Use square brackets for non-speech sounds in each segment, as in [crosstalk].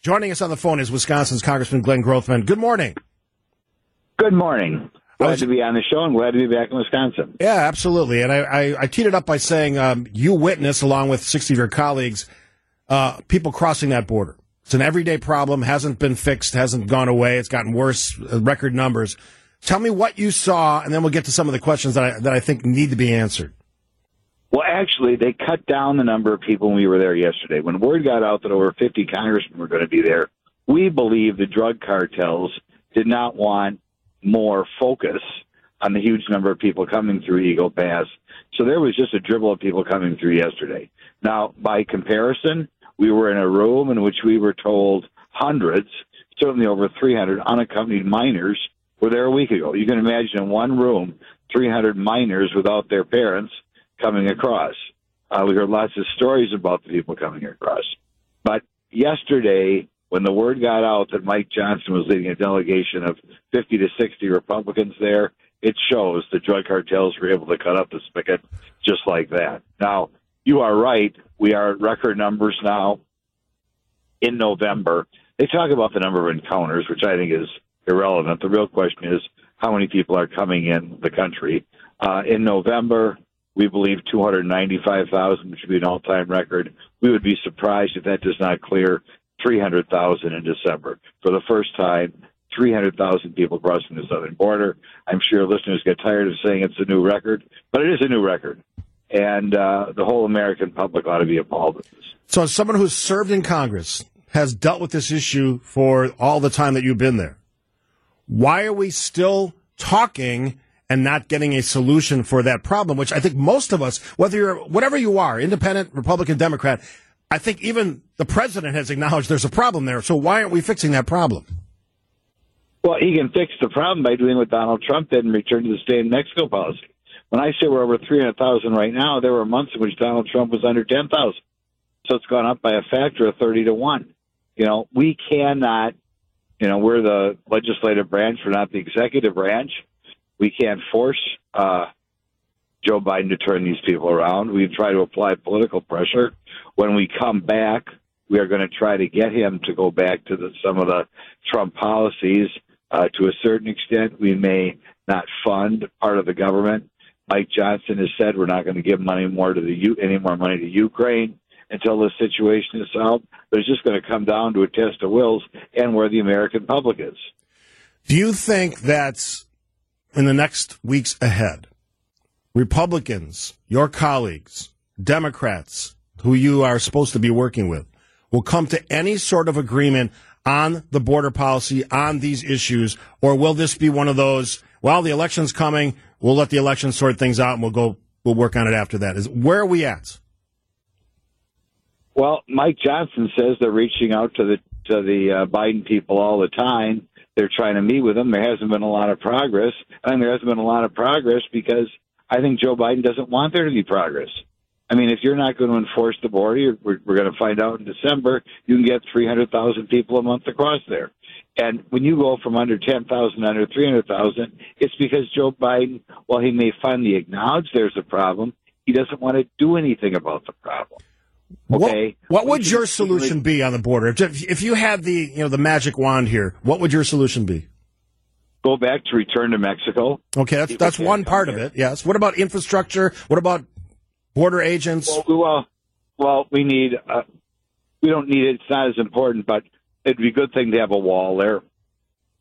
Joining us on the phone is Wisconsin's Congressman Glenn Grothman. Good morning. Good morning. Glad was, to be on the show and glad to be back in Wisconsin. Yeah, absolutely. And I, I, I teed it up by saying um, you witness, along with 60 of your colleagues, uh, people crossing that border. It's an everyday problem, hasn't been fixed, hasn't gone away. It's gotten worse, uh, record numbers. Tell me what you saw, and then we'll get to some of the questions that I, that I think need to be answered. Actually, they cut down the number of people when we were there yesterday. When word got out that over 50 congressmen were going to be there, we believe the drug cartels did not want more focus on the huge number of people coming through Eagle Pass. So there was just a dribble of people coming through yesterday. Now, by comparison, we were in a room in which we were told hundreds, certainly over 300 unaccompanied minors were there a week ago. You can imagine in one room, 300 minors without their parents coming across. Uh, we heard lots of stories about the people coming across. But yesterday, when the word got out that Mike Johnson was leading a delegation of 50 to 60 Republicans there, it shows the drug cartels were able to cut up the spigot just like that. Now, you are right. We are at record numbers now in November. They talk about the number of encounters, which I think is irrelevant. The real question is how many people are coming in the country. Uh, in November, we believe 295,000, which would be an all-time record. We would be surprised if that does not clear 300,000 in December. For the first time, 300,000 people crossing the southern border. I'm sure listeners get tired of saying it's a new record, but it is a new record. And uh, the whole American public ought to be appalled with this. So, as someone who's served in Congress, has dealt with this issue for all the time that you've been there, why are we still talking and not getting a solution for that problem? Which I think most of us, whether you're whatever you are, independent, Republican, Democrat, I think even the president has acknowledged there's a problem there. So why aren't we fixing that problem? Well, he can fix the problem by doing what Donald Trump did and return to the stay in Mexico policy. When I say we're over 300,000 right now, there were months in which Donald Trump was under 10,000. So it's gone up by a factor of 30 to 1. You know, we cannot, you know, we're the legislative branch, we're not the executive branch. We can't force uh, Joe Biden to turn these people around. We try to apply political pressure. When we come back, we are going to try to get him to go back to the, some of the Trump policies. Uh, to a certain extent, we may not fund part of the government. Mike Johnson has said we're not going to give money more to the U- any more money to Ukraine until the situation is solved. But it's just going to come down to a test of wills and where the American public is. Do you think that's in the next weeks ahead? Republicans, your colleagues, Democrats, who you are supposed to be working with, will come to any sort of agreement on the border policy, on these issues, or will this be one of those, well, the election's coming, we'll let the election sort things out and we'll go, we'll work on it after that? Is Where are we at? Well, Mike Johnson says they're reaching out to the to the uh, Biden people all the time. They're trying to meet with them. There hasn't been a lot of progress, I and there hasn't been a lot of progress because I think Joe Biden doesn't want there to be progress. I mean, if you're not going to enforce the border, we're, we're going to find out in December, you can get 300,000 people a month across there. And when you go from under 10,000 under 300,000, it's because Joe Biden, while he may finally acknowledge there's a problem, he doesn't want to do anything about the problem. Okay. What, what would your solution be on the border? If, if you had the, you know, the magic wand here, what would your solution be? Go back to return to Mexico. Okay, that's, that's one part here. of it. Yes. What about infrastructure? What about border agents? Well, well, well we need. Uh, we don't need it. It's not as important, but it'd be a good thing to have a wall there.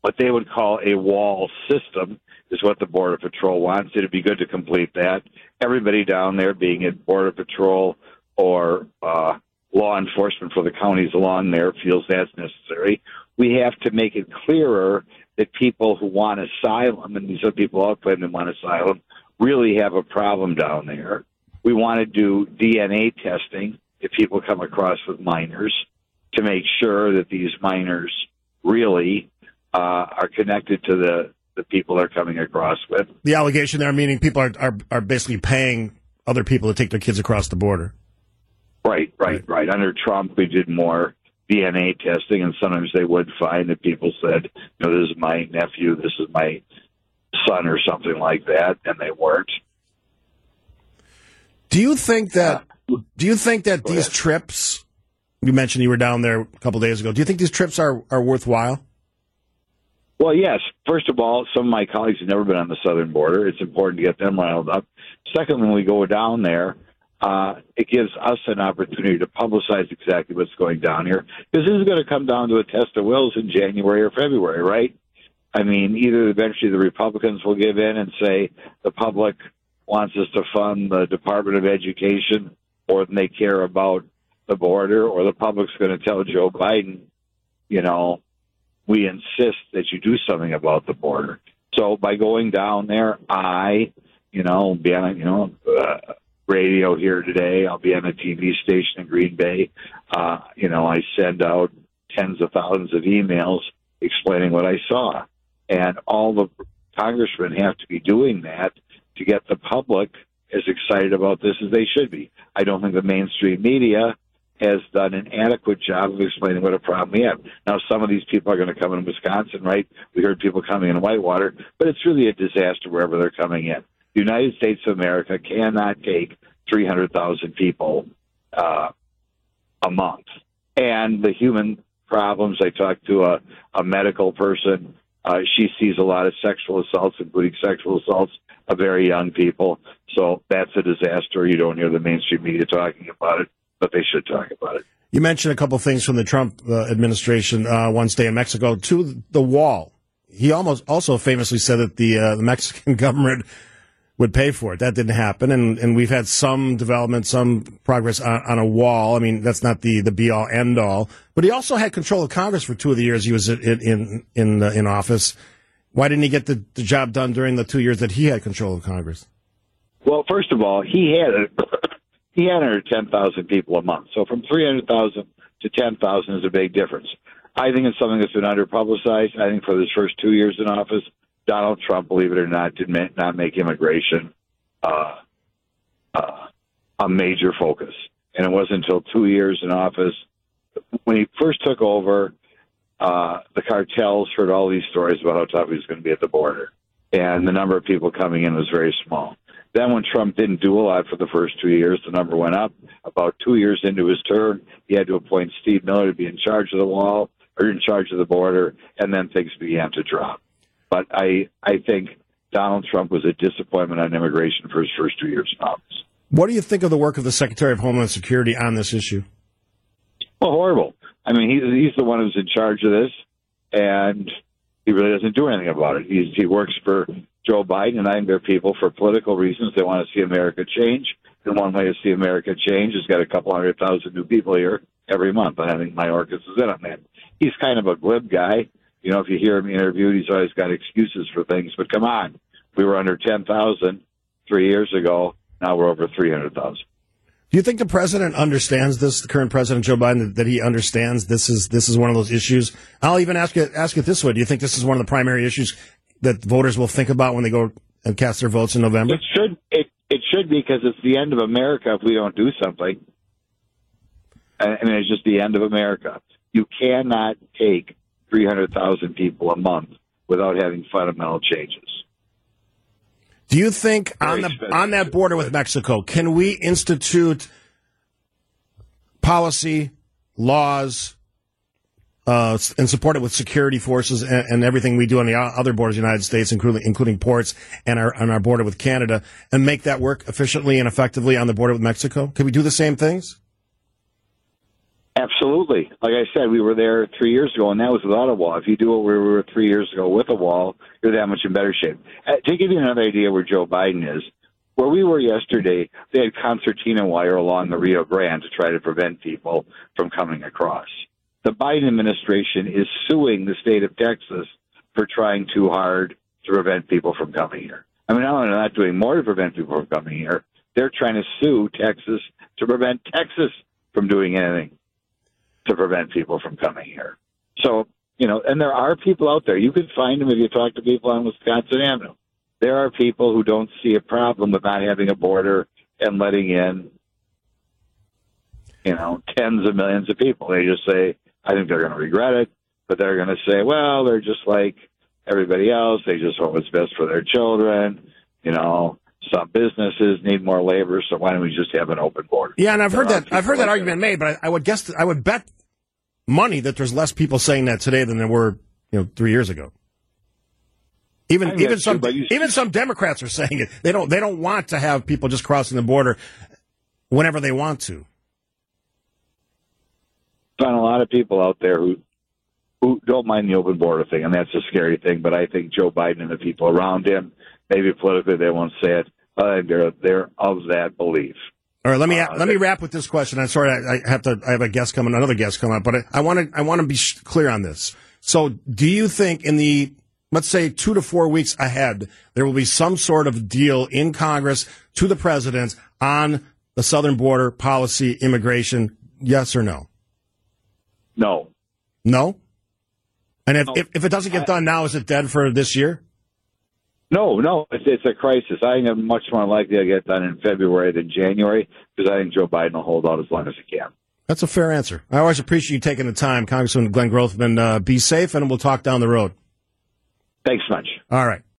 What they would call a wall system is what the Border Patrol wants. It'd be good to complete that. Everybody down there, being it Border Patrol or uh, law enforcement for the counties along there, feels that's necessary. We have to make it clearer that people who want asylum, and these are people all claim they want asylum, really have a problem down there. We want to do DNA testing if people come across with minors to make sure that these minors really uh, are connected to the, the people they're coming across with. The allegation there meaning people are, are, are basically paying other people to take their kids across the border. Right, right, right. Under Trump, we did more DNA testing, and sometimes they would find that people said, you know, this is my nephew, this is my son, or something like that, and they weren't. Do you think that? Do you think that these trips You mentioned you were down there a couple days ago. Do you think these trips are, are worthwhile? Well, yes. First of all, some of my colleagues have never been on the southern border. It's important to get them riled up. Second, when we go down there, uh, it gives us an opportunity to publicize exactly what's going down here. Because this is going to come down to a test of wills in January or February, right? I mean, either eventually the Republicans will give in and say the public wants us to fund the Department of Education than they care about the border, or the public's going to tell Joe Biden, you know, we insist that you do something about the border. So by going down there, I, you know, be you know, uh, radio here today. I'll be on a TV station in Green Bay. Uh, you know, I send out tens of thousands of emails explaining what I saw. And all the congressmen have to be doing that to get the public as excited about this as they should be. I don't think the mainstream media has done an adequate job of explaining what a problem we have. Now, some of these people are going to come in Wisconsin, right? We heard people coming in Whitewater, but it's really a disaster wherever they're coming in. The United States of America cannot take 300,000 people uh, a month. And the human problems, I talked to a, a medical person. Uh, she sees a lot of sexual assaults, including sexual assaults of very young people. So that's a disaster. You don't hear the mainstream media talking about it, but they should talk about it. You mentioned a couple things from the Trump uh, administration uh, one day in Mexico to the wall. He almost also famously said that the uh, the Mexican [laughs] government would pay for it. That didn't happen, and and we've had some development, some progress on, on a wall. I mean, that's not the the be all end all. But he also had control of Congress for two of the years he was in in in, in office. Why didn't he get the, the job done during the two years that he had control of Congress? Well, first of all, he had [coughs] he had under ten thousand people a month. So from three hundred thousand to ten thousand is a big difference. I think it's something that's been under publicized. I think for his first two years in office, Donald Trump, believe it or not, did not make immigration uh, uh, a major focus. And it wasn't until two years in office, when he first took over, uh, the cartels heard all these stories about how tough he was going to be at the border. And the number of people coming in was very small. Then, when Trump didn't do a lot for the first two years, the number went up. About two years into his term, he had to appoint Steve Miller to be in charge of the wall or in charge of the border, and then things began to drop. But I, I think Donald Trump was a disappointment on immigration for his first two years in office. What do you think of the work of the Secretary of Homeland Security on this issue? Well, horrible. I mean, he's he's the one who's in charge of this, and he really doesn't do anything about it. He's, he works for Joe Biden, and I think their people for political reasons they want to see America change. And one way to see America change is get a couple hundred thousand new people here every month. And I think Mayorkas is in on that. He's kind of a glib guy. You know, if you hear him interviewed, he's always got excuses for things. But come on, we were under 10,000 three years ago. Now we're over 300,000. Do you think the president understands this? The current president Joe Biden that he understands this is this is one of those issues. I'll even ask it ask it this way: Do you think this is one of the primary issues that voters will think about when they go and cast their votes in November? It should it it should be because it's the end of America if we don't do something. I mean, it's just the end of America. You cannot take 300,000 people a month without having fundamental changes. Do you think on the on that border with Mexico, can we institute policy, laws, uh, and support it with security forces and, and, everything we do on the other borders of the United States, including including ports and our on our border with Canada, and make that work efficiently and effectively on the border with Mexico? Can we do the same things? Absolutely. Like I said, we were there three years ago, and that was without a wall. If you do what we were three years ago with a wall, you're that much in better shape. Uh, to give you another idea where Joe Biden is, where we were yesterday, they had concertina wire along the Rio Grande to try to prevent people from coming across. The Biden administration is suing the state of Texas for trying too hard to prevent people from coming here. I mean, not only are not doing more to prevent people from coming here, they're trying to sue Texas to prevent Texas from doing anything to prevent people from coming here. So, you know, and there are people out there. You can find them if you talk to people on Wisconsin Avenue. There are people who don't see a problem with not having a border and letting in, you know, tens of millions of people. They just say, I think they're going to regret it, but they're going to say, well, they're just like everybody else. They just want what's best for their children, you know. Some businesses need more labor, so why don't we just have an open border? Yeah, and I've heard that. I've heard that argument made, but I, I would guess. I would bet money that there's less people saying that today than there were, you know, three years ago. Even even some true, but you- even some Democrats are saying it. They don't they don't want to have people just crossing the border whenever they want to. find a lot of people out there who who don't mind the open border thing, and that's a scary thing. But I think Joe Biden and the people around him, maybe politically they won't say it, but they're they're of that belief. All right, let me Uh, let me wrap with this question. I'm sorry, I, I have to. I have a guest coming, another guest coming up, but I want to. I want to be sh- clear on this. So, do you think in the let's say two to four weeks ahead, there will be some sort of deal in Congress to the president on the southern border policy, immigration? Yes or no? No, No. And if, No. if, if it doesn't get done now, is it dead for this year? No, no. It's, it's a crisis. I think it's much more likely to get done in February than January because I think Joe Biden will hold out as long as he can. That's a fair answer. I always appreciate you taking the time, Congressman Glenn Grothman. Uh, be safe, and we'll talk down the road. Thanks much. All right.